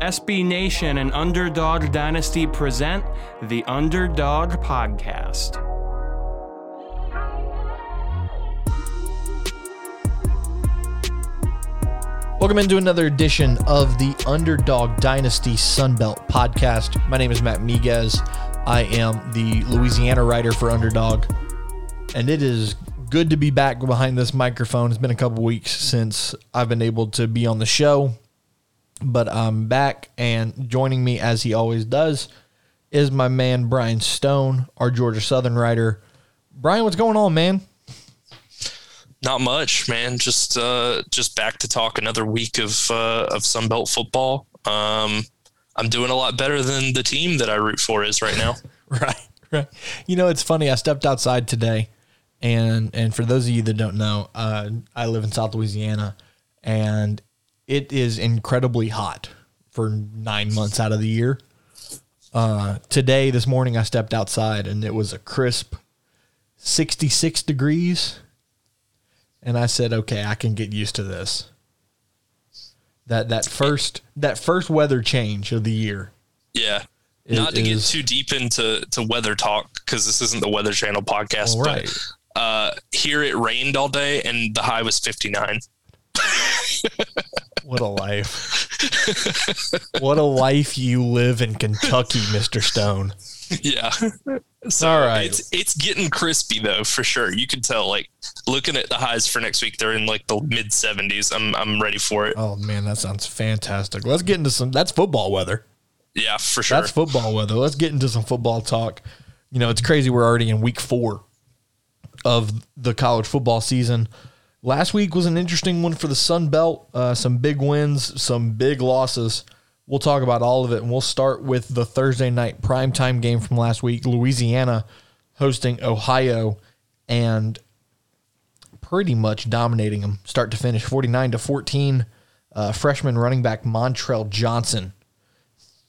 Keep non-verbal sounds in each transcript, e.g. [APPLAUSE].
SB Nation and Underdog Dynasty present the Underdog Podcast. Welcome into another edition of the Underdog Dynasty Sunbelt podcast. My name is Matt Miguez. I am the Louisiana writer for Underdog, and it is good to be back behind this microphone. It's been a couple weeks since I've been able to be on the show, but I'm back, and joining me as he always does is my man Brian Stone, our Georgia Southern writer. Brian, what's going on, man? Not much, man. Just uh, just back to talk another week of uh, of Sunbelt football. Um, I'm doing a lot better than the team that I root for is right now. [LAUGHS] right, right. You know, it's funny. I stepped outside today, and and for those of you that don't know, uh, I live in South Louisiana, and it is incredibly hot for nine months out of the year. Uh, today, this morning, I stepped outside, and it was a crisp 66 degrees and I said, okay, I can get used to this. That that first that first weather change of the year. Yeah. Not to get too deep into to weather talk because this isn't the Weather Channel podcast, right. but uh, here it rained all day and the high was 59. [LAUGHS] what a life. what a life you live in Kentucky, Mr. Stone. Yeah. So All right. It's it's getting crispy though, for sure. You can tell like looking at the highs for next week, they're in like the mid 70s. I'm I'm ready for it. Oh man, that sounds fantastic. Let's get into some that's football weather. Yeah, for sure. That's football weather. Let's get into some football talk. You know, it's crazy we're already in week 4 of the college football season. Last week was an interesting one for the Sun Belt. Uh, some big wins, some big losses. We'll talk about all of it, and we'll start with the Thursday night primetime game from last week Louisiana hosting Ohio and pretty much dominating them start to finish 49 to 14. Uh, freshman running back Montrell Johnson,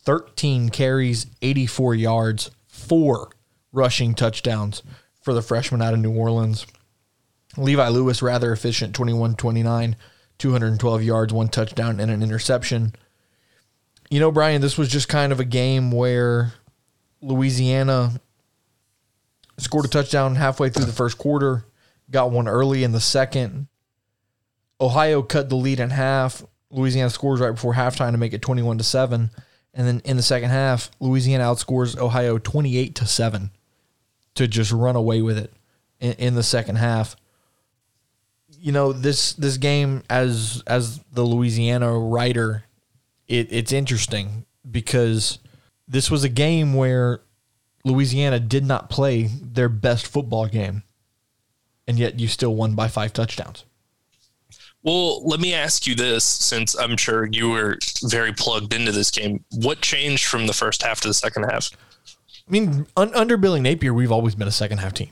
13 carries, 84 yards, four rushing touchdowns for the freshman out of New Orleans. Levi Lewis, rather efficient, 21 29, 212 yards, one touchdown, and an interception you know, Brian, this was just kind of a game where Louisiana scored a touchdown halfway through the first quarter, got one early in the second. Ohio cut the lead in half. Louisiana scores right before halftime to make it 21 to 7. And then in the second half, Louisiana outscores Ohio 28 to 7 to just run away with it in, in the second half. You know, this this game as as the Louisiana writer it, it's interesting because this was a game where Louisiana did not play their best football game, and yet you still won by five touchdowns. Well, let me ask you this since I'm sure you were very plugged into this game. What changed from the first half to the second half? I mean, un- under Billy Napier, we've always been a second half team.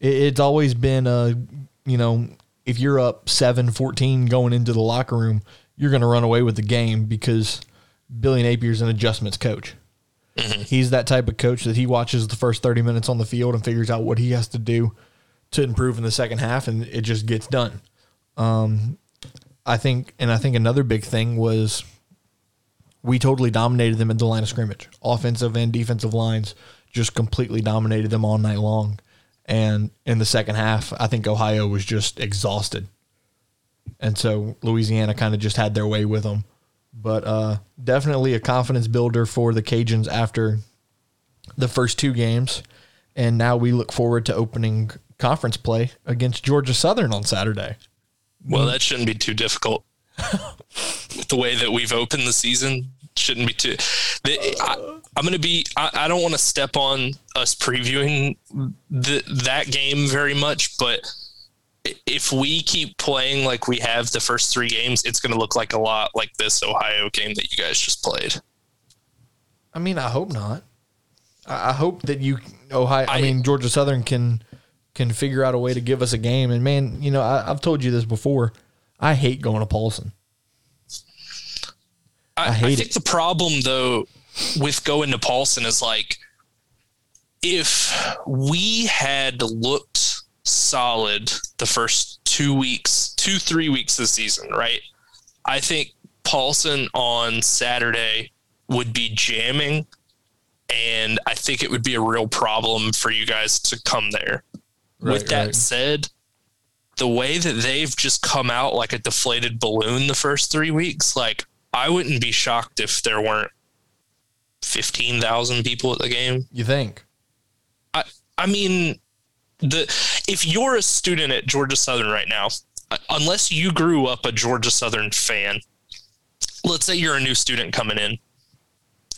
It- it's always been a, you know, if you're up 7 14 going into the locker room, you're going to run away with the game because Billy Napier's an adjustments coach. Mm-hmm. He's that type of coach that he watches the first 30 minutes on the field and figures out what he has to do to improve in the second half, and it just gets done. Um, I think, and I think another big thing was we totally dominated them at the line of scrimmage, offensive and defensive lines, just completely dominated them all night long. And in the second half, I think Ohio was just exhausted and so Louisiana kind of just had their way with them. But uh, definitely a confidence builder for the Cajuns after the first two games, and now we look forward to opening conference play against Georgia Southern on Saturday. Well, that shouldn't be too difficult. [LAUGHS] the way that we've opened the season shouldn't be too. I, am going to be. I, I don't want to step on us previewing the, that game very much, but if we keep playing like we have the first three games, it's going to look like a lot like this Ohio game that you guys just played. I mean, I hope not. I hope that you Ohio. I, I mean, Georgia Southern can can figure out a way to give us a game. And man, you know, I, have told you this before. I hate going to Paulson. I, I hate I think it. the problem though with going to Paulson is like if we had looked solid the first two weeks, two, three weeks this season, right? I think Paulson on Saturday would be jamming, and I think it would be a real problem for you guys to come there. Right, With that right. said, the way that they've just come out like a deflated balloon the first three weeks, like I wouldn't be shocked if there weren't fifteen thousand people at the game. You think? I I mean, the if you're a student at Georgia Southern right now, uh, unless you grew up a Georgia Southern fan, let's say you're a new student coming in,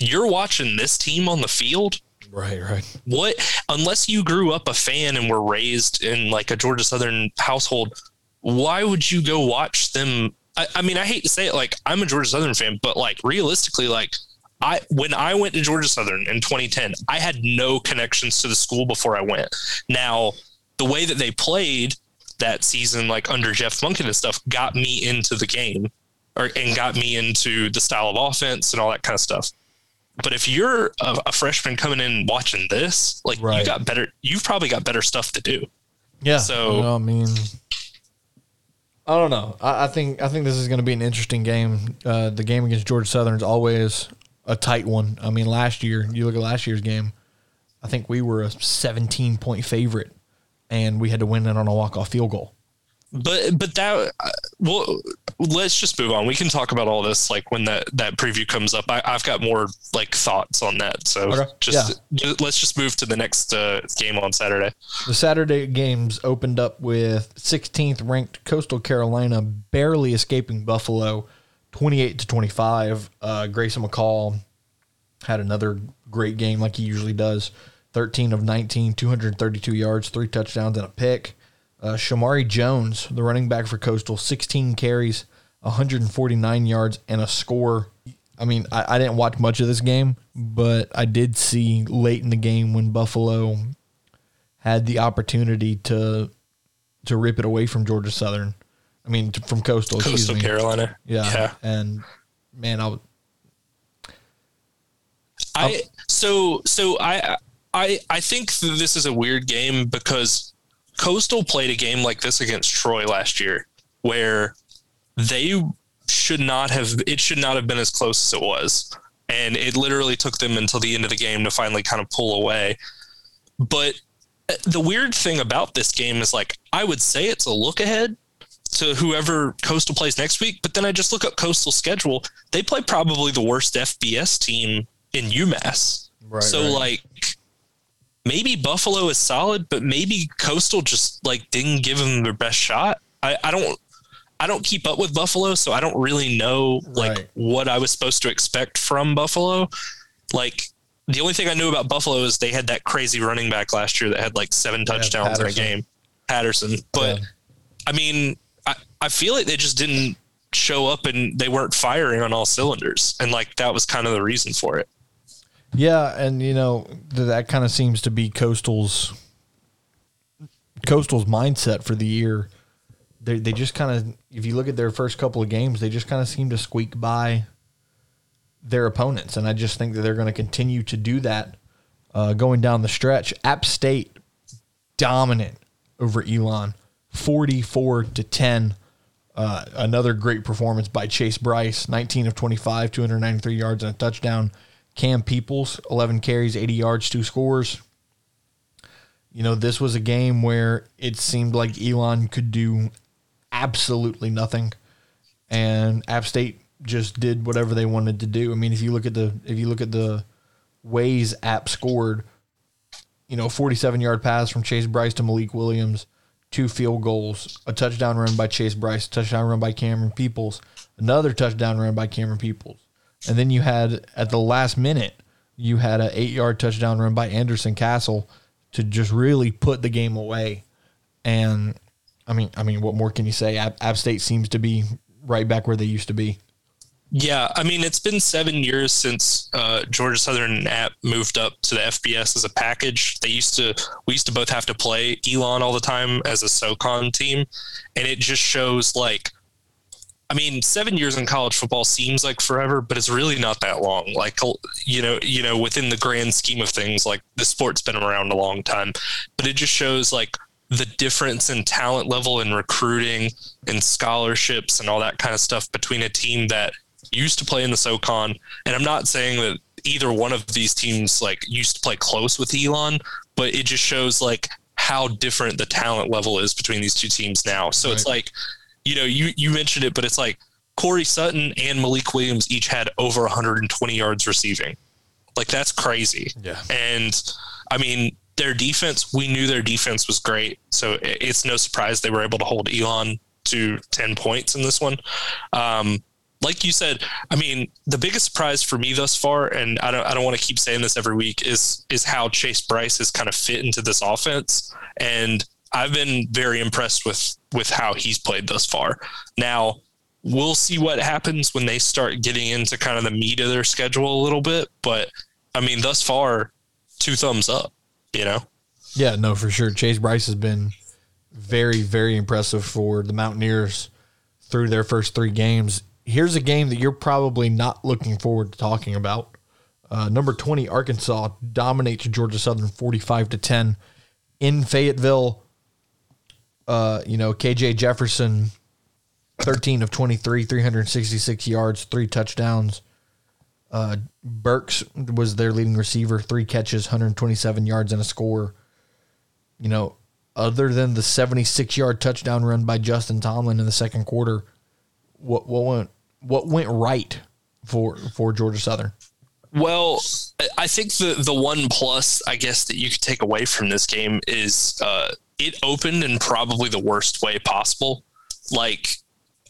you're watching this team on the field. Right, right. What unless you grew up a fan and were raised in like a Georgia Southern household, why would you go watch them? I, I mean, I hate to say it, like I'm a Georgia Southern fan, but like realistically, like I when I went to Georgia Southern in 2010, I had no connections to the school before I went. Now, the way that they played that season, like under Jeff Monken and stuff, got me into the game, or and got me into the style of offense and all that kind of stuff. But if you're a, a freshman coming in watching this, like Right. you got better, you've probably got better stuff to do. Yeah. So- I mean, I don't know. I, I think I think this is going to be an interesting game. Uh, the game against Georgia Southern is always a tight one. I mean, last year you look at last year's game. I think we were a 17 point favorite, and we had to win it on a walk off field goal. But but that uh, well, let's just move on. We can talk about all this like when that that preview comes up. I, I've got more like thoughts on that. So Okay. just, ju- let's just move to the next uh, game on Saturday. The Saturday games opened up with 16th ranked Coastal Carolina barely escaping Buffalo, 28 to 25. Uh, Grayson McCall had another great game like he usually does. 13 of 19, 232 yards, three touchdowns, and a pick. Uh, Shermari Jones, the running back for Coastal, 16 carries, 149 yards, and a score. I mean, I, I didn't watch much of this game, but I did see late in the game when Buffalo had the opportunity to to rip it away from Georgia Southern. I mean, from Coastal. Coastal. Carolina. Yeah. yeah. And man, I would, I so so I I I think this is a weird game because Coastal played a game like this against Troy last year where they should not have it should not have been as close as it was. And it literally took them until the end of the game to finally kind of pull away. But the weird thing about this game is like I would say it's a look ahead to whoever Coastal plays next week but then I just look up Coastal schedule. They play probably the worst FBS team in UMass. Right, so right. like maybe Buffalo is solid, but maybe Coastal just like didn't give them their best shot. I, I don't I don't keep up with Buffalo, so I don't really know like Right. what I was supposed to expect from Buffalo. Like the only thing I knew about Buffalo is they had that crazy running back last year that had like seven touchdowns in a game. Patterson. But Yeah. I mean, I, I feel like they just didn't show up and they weren't firing on all cylinders. And like that was kind of the reason for it. Yeah, and you know that kind of seems to be Coastal's Coastal's mindset for the year. They they just kind of, if you look at their first couple of games, they just kind of seem to squeak by their opponents, and I just think that they're going to continue to do that uh, going down the stretch. App State dominant over Elon, forty-four to ten. Uh, another great performance by Chase Brice, 19 of 25, 293 yards and a touchdown. Cam Peoples, 11 carries, 80 yards, two scores. You know, this was a game where it seemed like Elon could do absolutely nothing, and App State just did whatever they wanted to do. I mean, if you look at the if you look at the ways App scored, you know, 47 yard pass from Chase Brice to Malik Williams, two field goals, a touchdown run by Chase Brice, touchdown run by Camerun Peoples, another touchdown run by Camerun Peoples. And then you had at the last minute, you had an eight yard touchdown run by Anderson Castle to just really put the game away. And I mean, I mean, what more can you say? App, State seems to be right back where they used to be. Yeah, I mean it's been seven years since uh, Georgia Southern and App moved up to the FBS as a package. They used to we used to both have to play Elon all the time as a SoCon team, and it just shows like, I mean, seven years in college football seems like forever, but it's really not that long. Like you know, you know, within the grand scheme of things, like the sport's been around a long time, but it just shows like the difference in talent level and recruiting and scholarships and all that kind of stuff between a team that used to play in the SoCon, and I'm not saying that either one of these teams like used to play close with Elon, but it just shows like how different the talent level is between these two teams now. So right. it's like, you know, you you mentioned it, but it's like Corey Sutton and Malik Williams each had over 120 yards receiving. Like that's crazy. Yeah. And I mean, their defense, we knew their defense was great. So it's no surprise they were able to hold Elon to 10 points in this one. Um, like you said, I mean, the biggest surprise for me thus far, and I don't, I don't want to keep saying this every week, is is how Chase Brice has kind of fit into this offense, and I've been very impressed with with how he's played thus far. Now, we'll see what happens when they start getting into kind of the meat of their schedule a little bit, but I mean, thus far, two thumbs up, you know? Yeah, no, for sure. Chase Brice has been very, very impressive for the Mountaineers through their first three games. Here's a game that you're probably not looking forward to talking about. Uh, number 20, Arkansas dominates Georgia Southern 45 to 10 in Fayetteville. Uh, you know, KJ Jefferson, 13 of 23, 366 yards, three touchdowns. Uh, Burks was their leading receiver, three catches, 127 yards, and a score. You know, other than the 76 yard touchdown run by Justin Tomlin in the second quarter, what what went what went right for for Georgia Southern? Well, I think the the one plus I guess that you could take away from this game is uh, it opened in probably the worst way possible. Like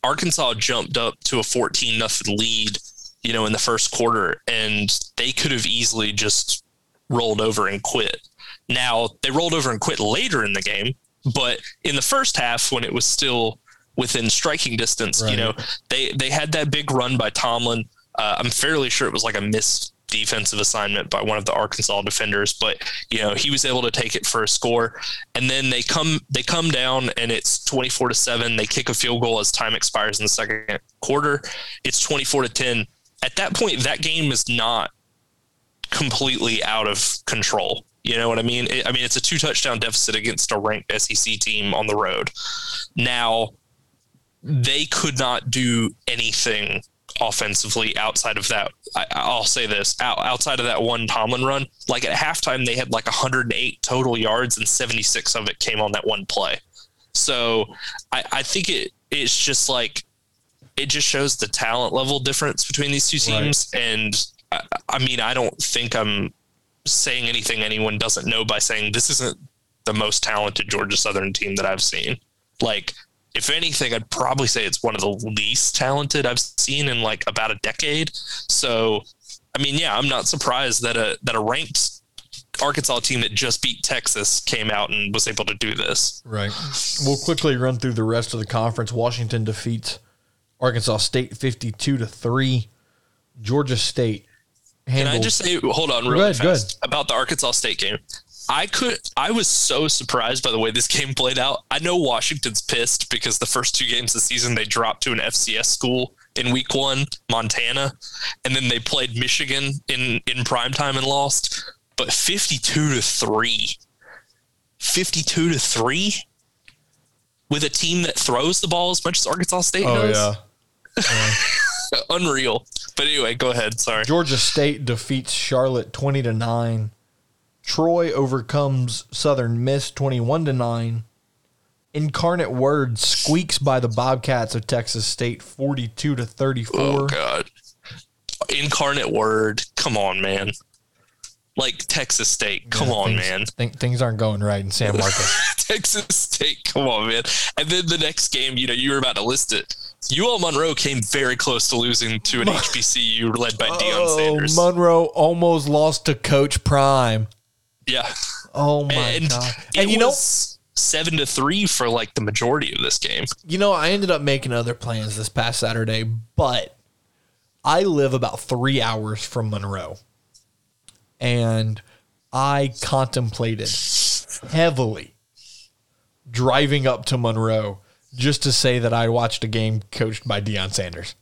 Arkansas jumped up to a 14 nothing lead you know, in the first quarter, and they could have easily just rolled over and quit. Now they rolled over and quit later in the game, but in the first half when it was still within striking distance, right. you know, they they had that big run by Tomlin. Uh, I'm fairly sure it was like a missed defensive assignment by one of the Arkansas defenders, but you know he was able to take it for a score. And then they come they come down and it's 24 to seven. They kick a field goal as time expires in the second quarter. It's 24 to 10 at that point, that game is not completely out of control. You know what I mean? I mean, it's a two touchdown deficit against a ranked SEC team on the road. Now, they could not do anything offensively outside of that. I, will say this out, outside of that one Tomlin run, like at halftime, they had like 108 total yards and 76 of it came on that one play. So I, I think it it's just like it just shows the talent level difference between these two teams. Right. And I, I mean, I don't think I'm saying anything anyone doesn't know by saying this isn't the most talented Georgia Southern team that I've seen. Like, if anything, I'd probably say it's one of the least talented I've seen in like about a decade. So, I mean, yeah, I'm not surprised that a that a ranked Arkansas team that just beat Texas came out and was able to do this. Right. We'll quickly run through the rest of the conference. Washington defeats Arkansas State 52 to 3. Georgia State handled. Can I just say, hold on, real good, good. about the Arkansas State game? I could. I was so surprised by the way this game played out. I know Washington's pissed because the first two games of the season they dropped to an FCS school in Week One, Montana, and then they played Michigan in in prime time and lost. But fifty-two to three, 52 to three, with a team that throws the ball as much as Arkansas State oh, does. Yeah. [LAUGHS] Unreal. But anyway, go ahead. Sorry. Georgia State defeats Charlotte 20 to 9. Troy overcomes Southern Miss 21 to 9. Incarnate Word squeaks by the Bobcats of Texas State 42 to 34. Oh god. Incarnate Word. Come on, man. Like Texas State. Come yeah, on, things, man. Th- things aren't going right in San Marcos. [LAUGHS] Texas State. Come on, man. And then the next game, you know, you were about to list it. UL Monroe came very close to losing to an [LAUGHS] HBCU led by Deion oh, Sanders. Monroe almost lost to Coach Prime. Yeah. Oh my and god! And you know, seven to three for like the majority of this game. You know, I ended up making other plans this past Saturday, but I live about three hours from Monroe, and I contemplated heavily driving up to Monroe just to say that I watched a game coached by Deion Sanders.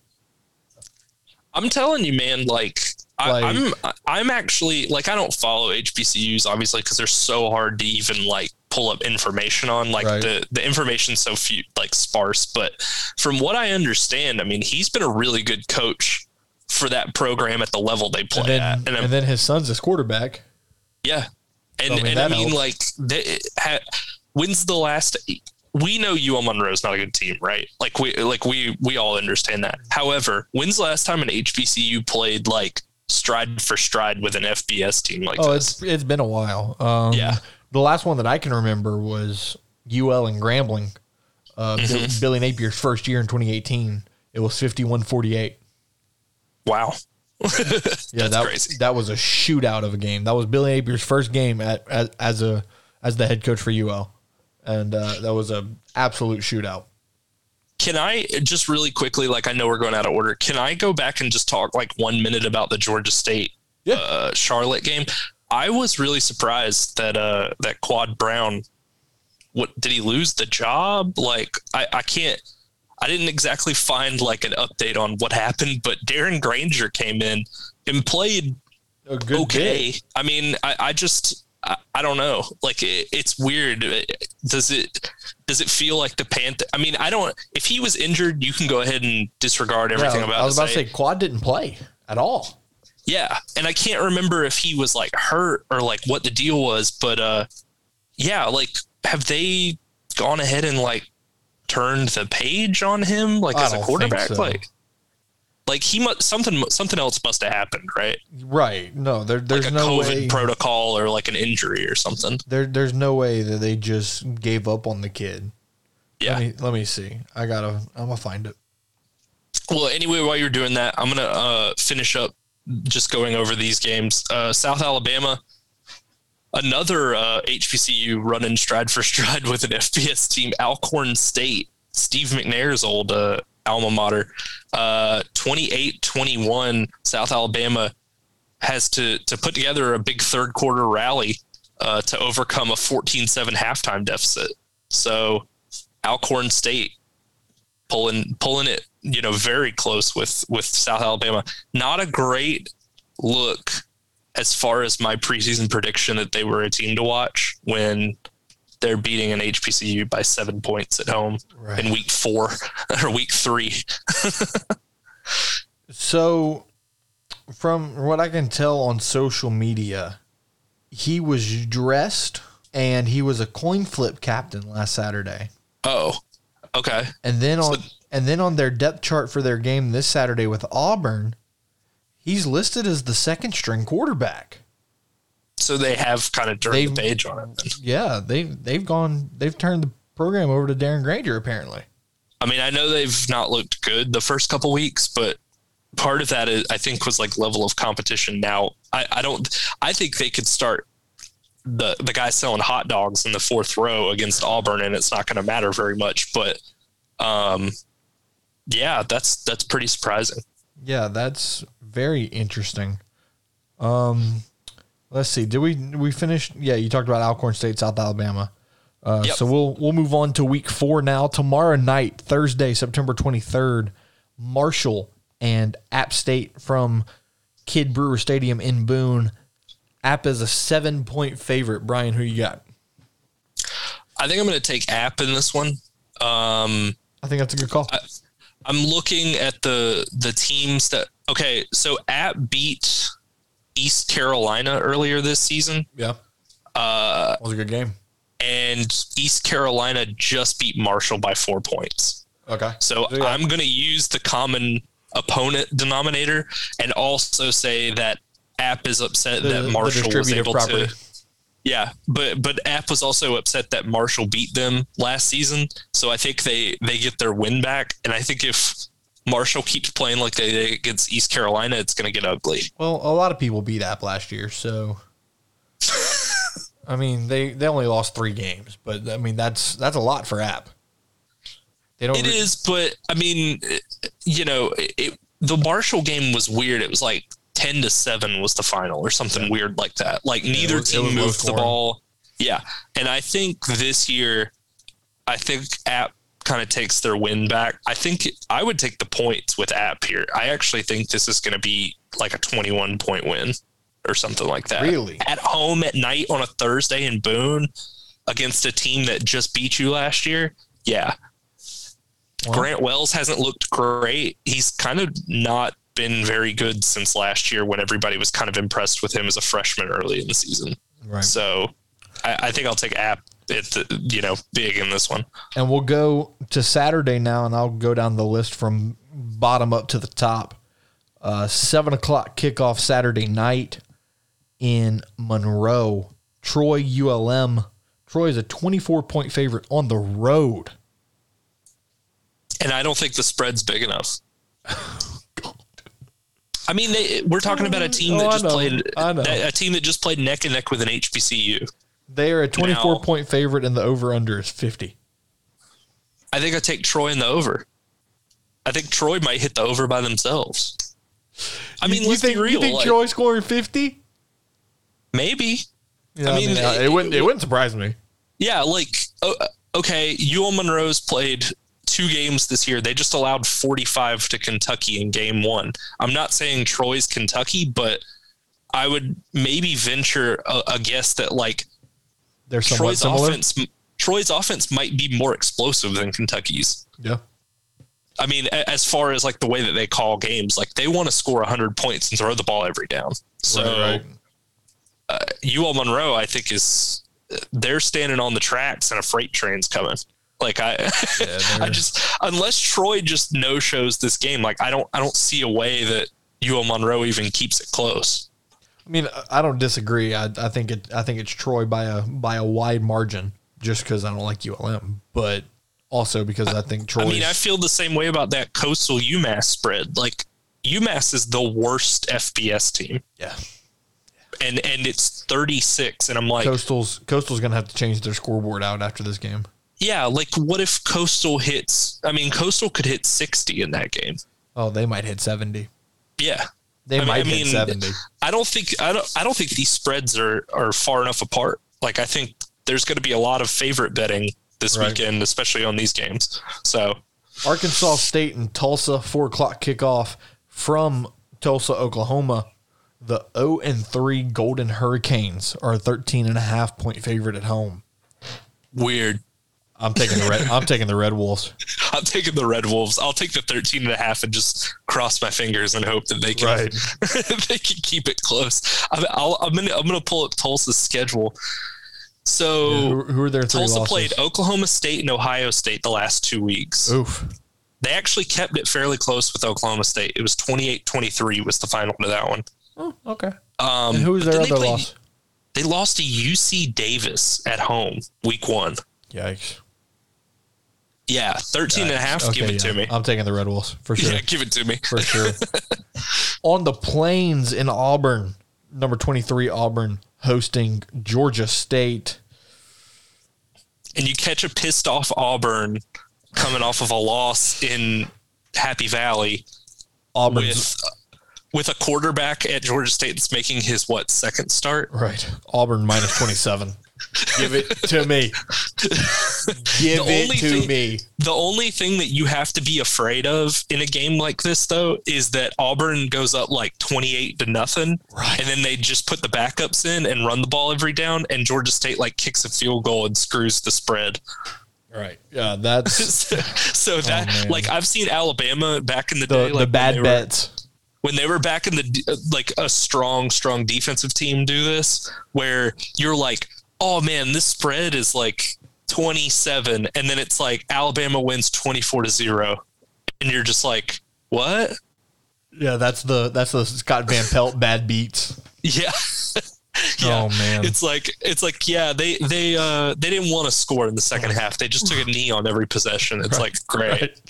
I'm telling you, man, like, like I, am I'm, I'm actually like I don't follow HBCUs obviously because they're so hard to even like pull up information on. Like right. the the information's so few like sparse. But from what I understand, I mean, he's been a really good coach for that program at the level they play And then, at. And, and then his son's his quarterback. yeah, and I mean, and I mean helps. like, they, ha, when's the last? We know UL Monroe's not a good team, right? Like we like we we all understand that. However, when's the last time an HBCU played like stride for stride with an FBS team like Oh, this? it's it's been a while. Um, Yeah. The last one that I can remember was UL and Grambling. Uh, Mm-hmm. Bill- Billy Napier's first year in 2018. It was 51-48. wow. [LAUGHS] Yeah, That's that, crazy. That was a shootout of a game. That was Billy Napier's first game at, as, as a as the head coach for UL, and uh, that was a absolute shootout. Can I just really quickly, like I know we're going out of order, can I go back and just talk like one minute about the Georgia State Yeah. uh, Charlotte game? I was really surprised that uh that Quad Brown what did he lose the job? Like I, I can't I didn't exactly find like an update on what happened, but Darren Grainger came in and played A good okay. bit. I mean, I, I just I, I don't know. Like it, it's weird. Does it does it feel like the Panther? I mean, I don't. If he was injured, you can go ahead and disregard everything Yeah, about. I was about to say Quad didn't play at all. yeah, and I can't remember if he was like hurt or like what the deal was, but uh, yeah, like have they gone ahead and like turned the page on him like I as a quarterback? so. Like, like he must something something else must have happened, right? Right? No, there, there's Like a no COVID way. protocol or like an injury or something. there, there's no way that they just gave up on the kid. Yeah. Let me let me see. I gotta. I'm gonna find it. Well, anyway, while you're doing that, I'm gonna uh, finish up just going over these games. Uh, South Alabama, another uh, HBCU running stride for [LAUGHS] stride with an FBS team. Alcorn State, Steve McNair's old uh, alma mater, uh, 28-21. South Alabama has to to put together a big third quarter rally uh, to overcome a 14-7 halftime deficit. So Alcorn State pulling pulling it, you know, very close with with South Alabama. Not a great look as far as my preseason prediction that they were a team to watch when they're beating an HBCU by seven points at home Right. in week four [LAUGHS] or week three. [LAUGHS] So, from what I can tell on social media, he was dressed and he was a coin flip captain last Saturday. Oh, okay. And then on and then on their depth chart for their game this Saturday with Auburn, he's listed as the second string quarterback. So they have kind of turned They've- the page on it. Then. Yeah, they they've gone they've turned the program over to Darren Grainger apparently. I mean, I know they've not looked good the first couple weeks, but part of that is, I think was like level of competition. Now, I, I don't. I think they could start the the guy selling hot dogs in the fourth row against Auburn, and it's not going to matter very much. But, um, yeah, that's that's pretty surprising. Yeah, that's very interesting. Um, let's see. Did we we finish? Yeah, you talked about Alcorn State, South Alabama. Uh, Yep. So we'll we'll move on to week four now. Tomorrow night, Thursday, September twenty third, Marshall and App State from Kidd Brewer Stadium in Boone. App is a seven point favorite. Brian, who you got? I think I'm going to take App in this one. Um, I think that's a good call. I'm looking at the the teams that okay. So App beat East Carolina earlier this season. yeah, uh, was a good game. and East Carolina just beat Marshall by four points. Okay, So Yeah. I'm going to use the common opponent denominator and also say that App is upset The- that Marshall was able property. to. Yeah, but but App was also upset that Marshall beat them last season. So I think they they get their win back, and I think if Marshall keeps playing like they did against East Carolina, it's going to get ugly. Well, a lot of people beat App last year, so [LAUGHS] I mean they they only lost three games, but I mean that's that's a lot for App. They don't. It re- is, but I mean, you know, it, the Marshall game was weird. It was like ten to seven was the final, or something weird like that. Like neither was- team moved the ball. Yeah, and I think this year, I think App kind of takes their win back. I think I would take the points with App here. I actually think this is going to be like a twenty-one point win or something like that. Really? at home at night on a Thursday in Boone against a team that just beat you last year. Yeah. Well- Grant Wells hasn't looked great. He's kind of not been very good since last year when everybody was kind of impressed with him as a freshman early in the season. Right. So I, I think I'll take App the, you know big in this one. And we'll go to Saturday now, and I'll go down the list from bottom up to the top. Uh, seven o'clock kickoff Saturday night in Monroe. Troy ULM. Troy is a 24 point favorite on the road. And I don't think the spread's big enough. [LAUGHS] I mean, they, we're talking about a team Oh, that just played I know. that- a team that just played neck and neck with an HBCU. They are a 24 Now- point favorite, and the over under is 50. I think I take Troy in the over. I think Troy might hit the over by themselves. I mean, you, let's think, real. You think like, Troy scoring 50? maybe. Yeah, I mean, it wouldn't. It wouldn't surprise me. Yeah, like oh, okay, UL Monroe's played two games this year. They just allowed 45 to Kentucky in game 1. I'm not saying Troy's Kentucky, but I would maybe venture a, a guess that like They're somewhat Troy's similar. offense Troy's offense might be more explosive than Kentucky's. Yeah. I mean, as far as like the way that they call games, like they want to score 100 points and throw the ball every down. So Right, right. Uh, UL Monroe, I think, is uh, they're standing on the tracks and a freight train's coming. Like I, [LAUGHS] I just unless Troy just no shows this game, like I don't, I don't see a way that UL Monroe even keeps it close. I mean, I don't disagree. I, I think it. I think it's Troy by a by a wide margin, just because I don't like ULM, but also because I think Troy. I mean, I feel the same way about that Coastal UMass spread. Like UMass is the worst FBS team, yeah. and and it's 36, and I'm like, Coastal's Coastal's gonna have to change their scoreboard out after this game. yeah, like what if Coastal hits? I mean, Coastal could hit 60 in that game. Oh, they might hit seventy. Yeah, They I mean- might I hit seventy. I don't think I don't I don't think these spreads are are far enough apart. Like I think there's going to be a lot of favorite betting this Right. weekend, especially on these games. So Arkansas State and Tulsa, four o'clock kickoff from Tulsa, Oklahoma. The 0 and 3 Golden Hurricanes are a 13 and a half point favorite at home. weird. I'm taking the red I'm taking the Red Wolves. [LAUGHS] I'm taking the Red Wolves. I'll take the 13 and a half and just cross my fingers and hope that they can Right. [LAUGHS] they can keep it close. I'm, I'll, I'm gonna I'm gonna pull up Tulsa's schedule. So Who, who are their Tulsa losses? played Oklahoma State and Ohio State the last two weeks. Oof. They actually kept it fairly close with Oklahoma State. It was 28-23 was the final to that one. Oh, okay. Um, And who's but their they other played- loss? They lost to UC Davis at home week one. Yikes. Yeah, 13 and a half. Okay, give it yeah. to me. I'm taking the Red Wolves for sure. Yeah, give it to me. For sure. [LAUGHS] On the plains in Auburn, number 23 Auburn hosting Georgia State. and you catch a pissed off Auburn coming off of a loss in Happy Valley Auburn with uh, with a quarterback at Georgia State that's making his what second start. right. Auburn minus 27. Give it to me. Give it to thing- me. The only thing that you have to be afraid of in a game like this, though, is that Auburn goes up like twenty-eight to nothing, Right. and then they just put the backups in and run the ball every down, and Georgia State like kicks a field goal and screws the spread. Right. Yeah, that's [LAUGHS] so oh, that man. like I've seen Alabama back in the, the, day, like the bad they were- bets. when they were back in the like a strong strong defensive team do this where you're like oh man this spread is like 27 and then it's like alabama wins 24 to 0 and you're just like what Yeah, that's the that's the Scott Van Pelt [LAUGHS] bad beats. yeah [LAUGHS] yeah Oh, man. it's like it's like yeah they they uh they didn't want to score in the second half they just took a knee on every possession it's like [LAUGHS] great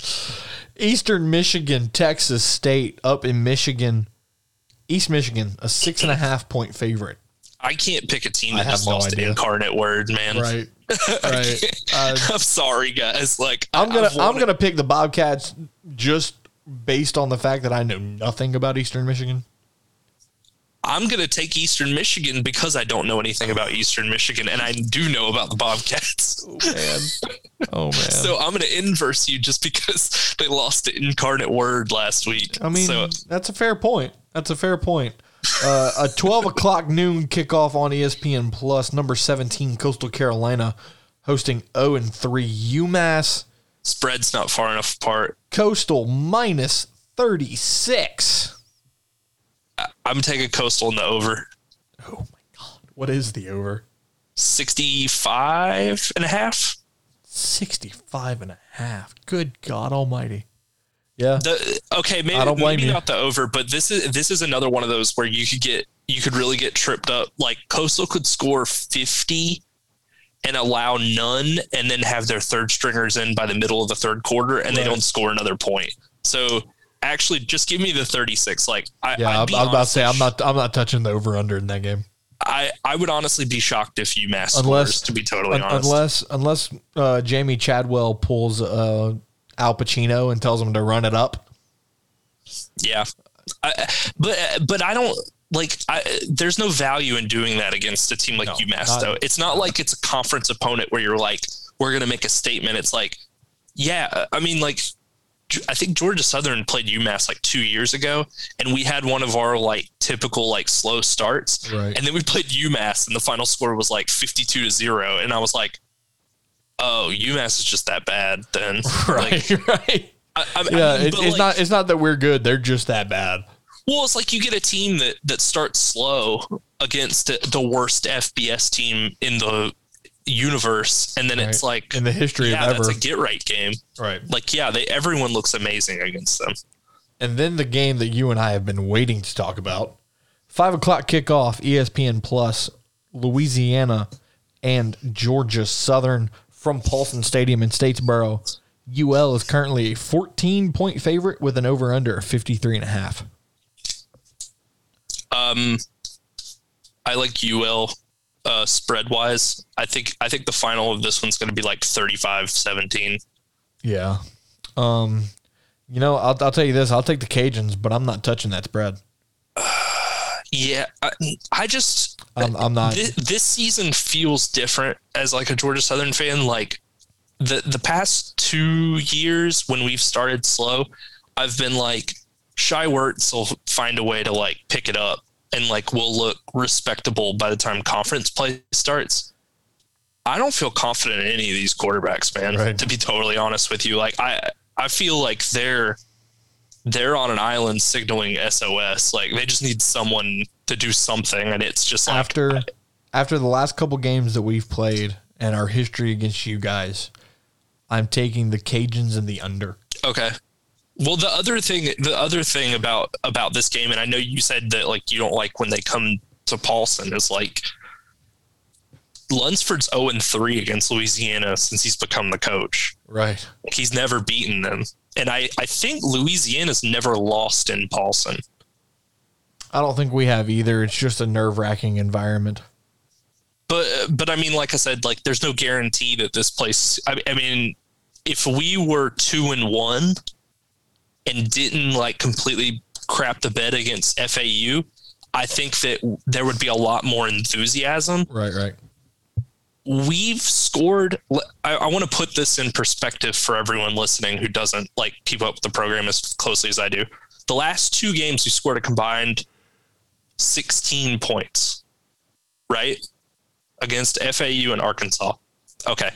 Eastern Michigan, Texas State up in Michigan. East Michigan, a six and a half point favorite. I can't pick a team that have just no lost idea. an incarnate word man Right. [LAUGHS] Right. Uh, i'm sorry guys like I'm gonna I've I'm wanted- gonna pick the Bobcats just based on the fact that I know nothing about Eastern Michigan. I'm going to take Eastern Michigan because I don't know anything about Eastern Michigan and I do know about the Bobcats. Oh, Man. Oh [LAUGHS] man. So I'm going to inverse you just because they lost to Incarnate Word last week. I mean, so that's a fair point. That's a fair point. Uh, a 12 o'clock noon kickoff on ESPN Plus. Number 17, Coastal Carolina, hosting 0 and 3 UMass. spread's not far enough apart. Coastal minus 36. I'm taking Coastal in the over. Oh my god. What is the over? 65 and a half. 65 and a half. Good God almighty. Yeah. The, okay, maybe, I don't blame maybe you. not the over, but this is this is another one of those where you could get you could really get tripped up. Like Coastal could score 50 and allow none and then have their third stringers in by the middle of the third quarter and they don't score another point. So actually just give me the 36. Like I, Yeah, I, I I'd was be about to say I'm not I'm not touching the over under in that game. I, I would honestly be shocked if UMass Unless- scores, to be totally Un- honest. unless unless uh, Jamey Chadwell pulls uh, Al Pacino and tells him to run it up. yeah, I, but but I don't like. I, there's no value in doing that against a team like No, UMass. not- though it's not like it's a conference opponent where you're like, we're gonna make a statement. It's like, yeah, I mean, like, I think Georgia Southern played UMass like two years ago, and we had one of our like typical like slow starts, Right. and then we played UMass, and the final score was like 52 to zero, and I was like. Oh, UMass is just that bad then. [LAUGHS] Like, Right, [LAUGHS] right. I, I, Yeah, I mean, it, it's like- not it's not that we're good. They're just that bad. Well, it's like you get a team that that starts slow against the, the worst FBS team in the universe, and then it's like, In the history yeah, of that's a get right game. Right. Like, yeah, they everyone looks amazing against them. And then the game that you and I have been waiting to talk about. Five o'clock kickoff, ESPN Plus, Louisiana and Georgia Southern from Paulson Stadium in Statesboro. UL is currently a 14 point favorite with an over under of 53 and a half. Um, I like UL uh, spread wise. I think I think the final of this one's going to be like 35-17. Yeah. Um, you know, I'll, I'll tell you this. I'll take the Cajuns, but I'm not touching that spread. Yeah, I, I just I'm, I'm not. this, this season feels different as like a Georgia Southern fan. Like the the past two years when we've started slow, I've been like Shai Werts will find a way to like pick it up and like we'll look respectable by the time conference play starts. I don't feel confident in any of these quarterbacks, man. Right. To be totally honest with you, like I I feel like they're they're on an island signaling SOS. Like they just need someone to do something, and it's just like after after the last couple games that we've played and our history against you guys, I'm taking the Cajuns and the under. Okay. Well, the other thing, the other thing about about this game, and I know you said that like you don't like when they come to Paulson, is like Lunsford's zero and three against Louisiana since he's become the coach. Right. He's never beaten them, and I I think Louisiana's never lost in Paulson. I don't think we have either. It's just a nerve wracking environment. But but I mean, like I said, like there's no guarantee that this place. I, I mean, if we were two and one and didn't like completely crap the bed against FAU, I think that there would be a lot more enthusiasm. Right, right. We've scored. I, I want to put this in perspective for everyone listening who doesn't like keep up with the program as closely as I do. The last two games, we scored a combined 16 points, right? Against FAU and Arkansas. Okay.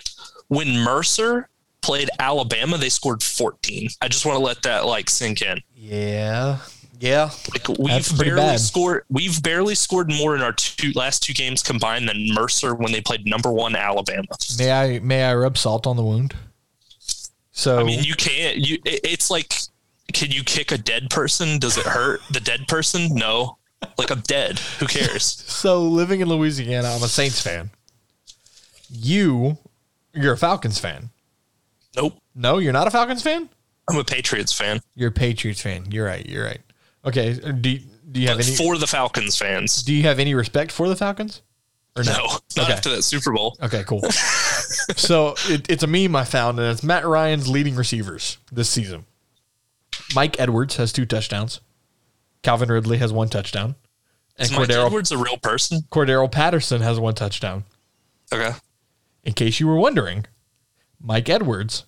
When Mercer played Alabama, they scored 14. I just want to let that like sink in. Yeah. Yeah. Like That's we've pretty barely bad. scored we've barely scored more in our two last two games combined than Mercer when they played number 1 Alabama. May I may I rub salt on the wound? So I mean, you can't you it, it's like can you kick a dead person? Does it hurt the dead person? No. Like I'm dead. Who cares? [LAUGHS] so living in Louisiana, I'm a Saints fan. You you're a Falcons fan. nope. No, you're not a Falcons fan? I'm a Patriots fan. You're a Patriots fan. You're right. You're right. Okay. Do you, do you have But any for the Falcons fans. do you have any respect for the Falcons? Or No, not Okay. after that Super Bowl. Okay, cool. [LAUGHS] so it, it's a meme I found, and it's Matt Ryan's leading receivers this season. Mike Edwards has two touchdowns. Calvin Ridley has one touchdown, and Is Mike Edwards a real person? Cordarrelle Patterson has one touchdown. Okay. In case you were wondering, Mike Edwards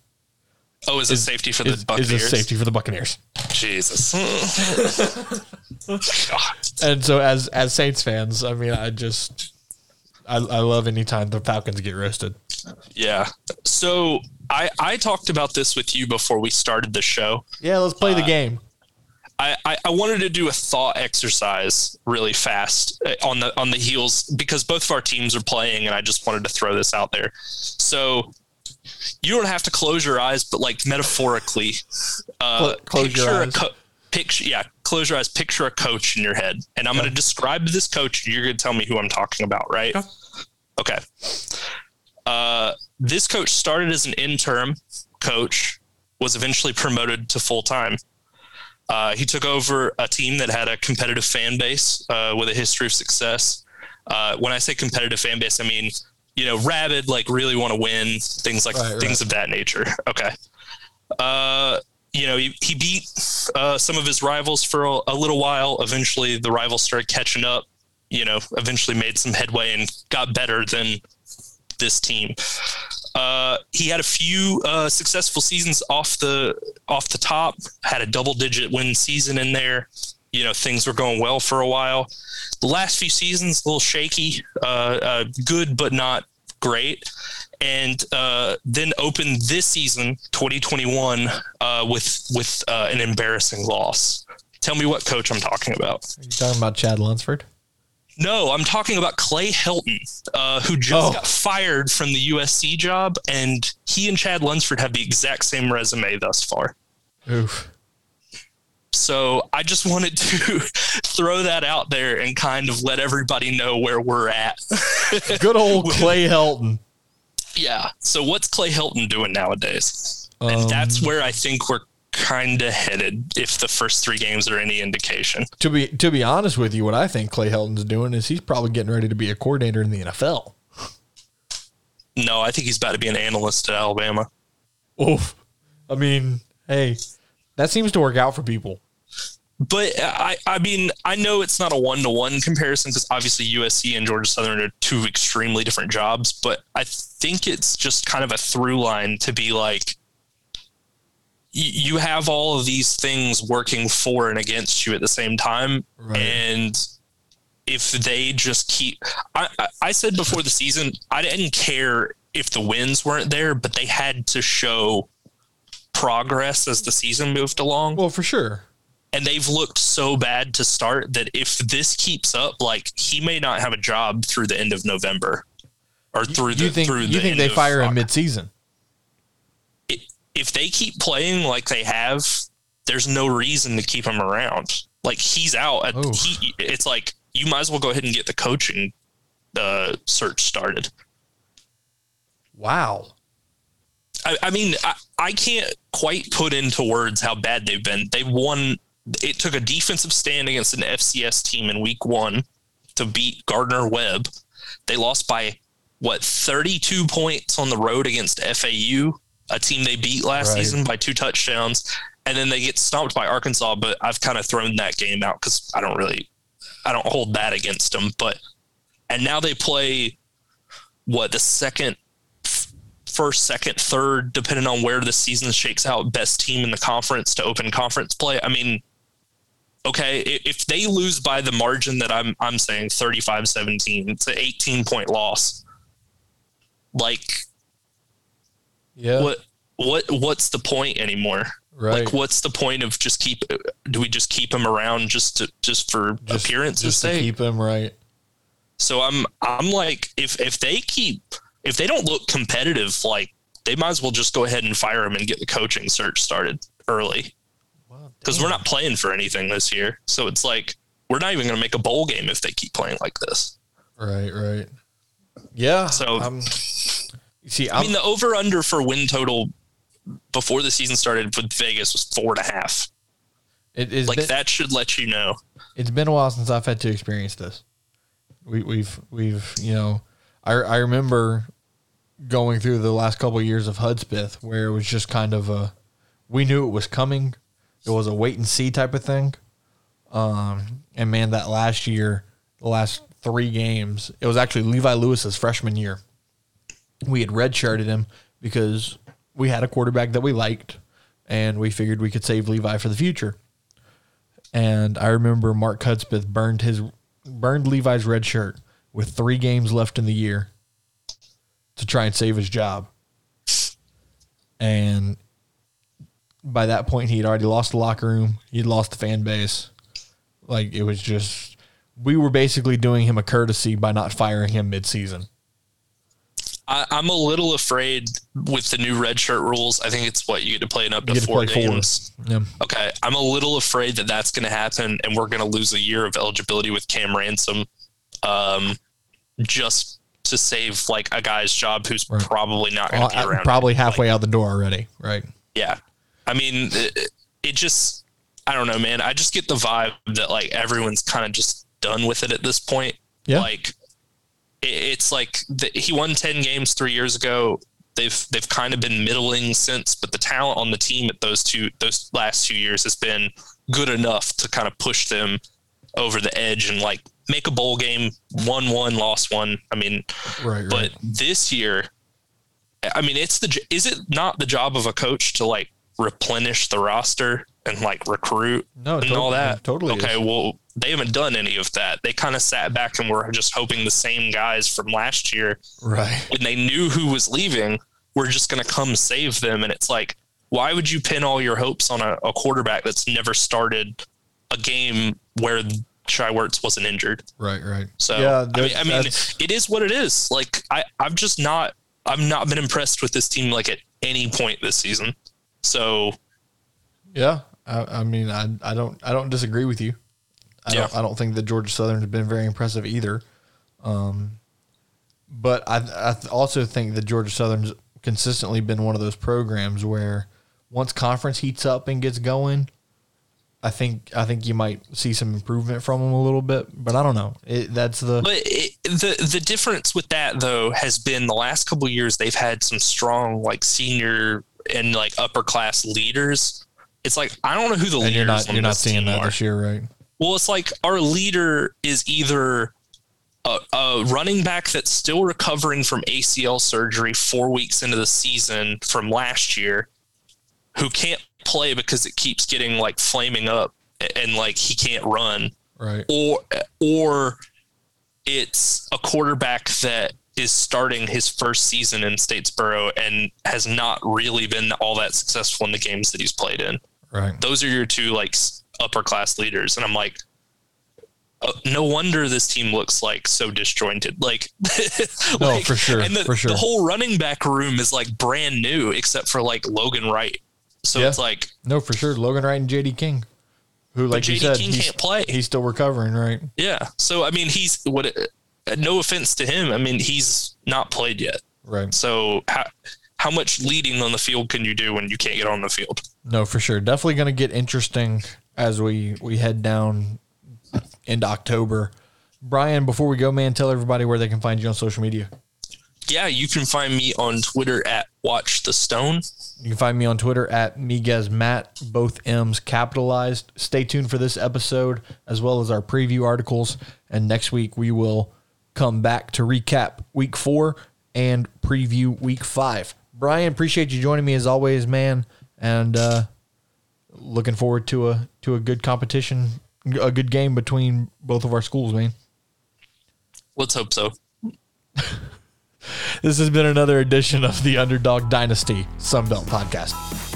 Oh, is it safety for the is, is Buccaneers? a safety for the Buccaneers. Jesus. [LAUGHS] And so, as as Saints fans, I mean, I just I, I love anytime the Falcons get roasted. Yeah. So I I talked about this with you before we started the show. Yeah, let's play the game. I, I, I wanted to do a thought exercise really fast uh, on the on the heels because both of our teams are playing, and I just wanted to throw this out there. So you don't have to close your eyes, but like metaphorically, uh, close your eyes. Co- picture, yeah, close your eyes. Picture a coach in your head, and I'm going to describe this coach, and you're going to tell me who I'm talking about, right? Okay. Okay. Uh, this coach started as an interim coach, was eventually promoted to full time. Uh, he took over a team that had a competitive fan base uh, with a history of success. Uh, when I say competitive fan base, I mean you know rabid, like really want to win, things like Right, things right. of that nature. [LAUGHS] Okay. Uh, you know, he, he beat uh, some of his rivals for a, a little while. Eventually, the rivals started catching up. You know, eventually made some headway and got better than this team. Uh, he had a few uh, successful seasons off the off the top. Had a double digit win season in there. You know things were going well for a while. The last few seasons a little shaky. Uh, uh, good but not great. And uh, then opened this season 2021 uh, with with uh, an embarrassing loss. Tell me what coach I'm talking about. Are you talking about Chad Lunsford? No, I'm talking about Clay Helton, uh, who just Oh. got fired from the USC job, and he and Chad Lunsford have the exact same resume thus far. Oof. So I just wanted to [LAUGHS] throw that out there and kind of let everybody know where we're at. [LAUGHS] Good old Clay Helton. yeah. So what's Clay Helton doing nowadays? Um, and that's where I think we're kind of headed. If the first three games are any indication. To be to be honest with you, what I think Clay Helton's doing is he's probably getting ready to be a coordinator in the NFL. No, I think he's about to be an analyst at Alabama. Oof. I mean, hey, that seems to work out for people. But I, I mean, I know it's not a one to one comparison because obviously USC and Georgia Southern are two extremely different jobs. But I think it's just kind of a through line to be like, y- you have all of these things working for and against you at the same time. Right. And if they just keep, I, I, I said before the season, I didn't care if the wins weren't there, but they had to show progress as the season moved along Well, for sure. and they've looked so bad to start that if this keeps up, like he may not have a job through the end of November or through the think through you the think end they of fire him mid-season? If they keep playing like they have, there's no reason to keep him around. Like he's out. At, Oof. he, it's like you might as well go ahead and get the coaching uh, search started. Wow. I, I mean, I, I can't quite put into words how bad they've been. They won. It took a defensive stand against an FCS team in week one to beat Gardner Webb. They lost by what 32 points on the road against FAU, a team they beat last Right. season by two touchdowns, and then they get stomped by Arkansas. But I've kind of thrown that game out because I don't really, I don't hold that against them. But and now they play what the second first, second, third, depending on where the season shakes out, best team in the conference to open conference play. I mean, okay, if they lose by the margin that I'm I'm saying 35-17, it's an 18 point loss. Like Yeah. what what what's the point anymore? Right. Like what's the point of just keep do we just keep him around just to just for Just- appearances just sake? keep him right. So I'm I'm like if if they keep if they don't look competitive, like they might as well just go ahead and fire him and get the coaching search started early because we're not playing for anything this year. So it's like we're not even going to make a bowl game if they keep playing like this. Right. Right. Yeah. So- um, see, I I'm, mean, the over under for win total before the season started with Vegas was four and a half. It is Like been, that should let you know. it's been a while since I've had to experience this. We, we've we've you know, I I remember going through the last couple of years of Hudspeth where it was just kind of a we knew it was coming. It was a wait and see type of thing. Um, and man, that last year, the last three games, it was actually Levi Lewis's freshman year. We had redshirted him because we had a quarterback that we liked, and we figured we could save Levi for the future. And I remember Mark Hudspeth burned his burned Levi's red shirt with three games left in the year to try and save his job. And by that point he had already lost the locker room, he'd lost the fan base. Like it was just we were basically doing him a courtesy by not firing him mid-season. I, I'm a little afraid with the new red shirt rules. I think it's what you get to play in up to You to four play four. games. Yeah. Okay, I'm a little afraid that that's going to happen, and we're going to lose a year of eligibility with Cam Ransom, um, just to save like a guy's job who's Right. probably not going to be around. probably halfway out the door already, right? Yeah, I mean, it, it just, I don't know, man. I just get the vibe that like everyone's kind of just done with it at this point. Yeah. Like, it, it's like the, he won ten games three years ago. They've they've kind of been middling since, but the talent on the team at those two those last two years has been good enough to kind of push them over the edge and like make a bowl game, won one, lost one. I mean, Right, but this year, I mean, it's the is it not the job of a coach to like replenish the roster and like recruit No, and tot- all that? totally Okay, is. well, they haven't done any of that. They kind of sat back and were just hoping the same guys from last year, right. when they knew who was leaving, were just going to come save them. And it's like, why would you pin all your hopes on a, a quarterback that's never started a game where Shai Werts wasn't injured? Right, right. So Yeah, I mean, I mean, it is what it is. Like I, I've just not, I've not been impressed with this team like at any point this season. So Yeah, I, I mean, I, I don't, I don't disagree with you. I don't, Yeah. I don't think the Georgia Southern has been very impressive either. Um, but I, I also think that Georgia Southern's consistently been one of those programs where once conference heats up and gets going, I think, I think you might see some improvement from them a little bit. But I don't know. It, that's the But it, the the difference with that though has been the last couple of years they've had some strong like senior and like upper class leaders. It's like I don't know who the and leaders you're not, you're not seeing that are. this year, right? Well, it's like our leader is either a, a running back that's still recovering from ACL surgery four weeks into the season from last year, who can't play because it keeps getting like flaming up and like he can't run, Right. or or it's a quarterback that is starting his first season in Statesboro and has not really been all that successful in the games that he's played in Right. those are your two like upper class leaders and i'm like uh, no wonder this team looks like so disjointed like, [LAUGHS] No, like- for sure, and the, for sure. the whole running back room is like brand new except for like logan wright so Yeah. it's like No, for sure. Logan Wright and JD King, who, like you said, King he's, can't play. he's still recovering, right? yeah so i mean he's what no offense to him i mean he's not played yet Right. so how, how much leading on the field can you do when you can't get on the field No, for sure. Definitely going to get interesting as we we head down into October. Brian, before we go, man, tell everybody where they can find you on social media. yeah you can find me on twitter at watch the stone You can find me on Twitter at Miguez Matt, both M's capitalized. Stay tuned for this episode as well as our preview articles. And next week we will come back to recap week four and preview week five. Brian, appreciate you joining me as always, man. And uh, looking forward to a to a good competition, a good game between both of our schools, man. let's hope so [LAUGHS] This has been another edition of the Underdog Dynasty Sunbelt Podcast.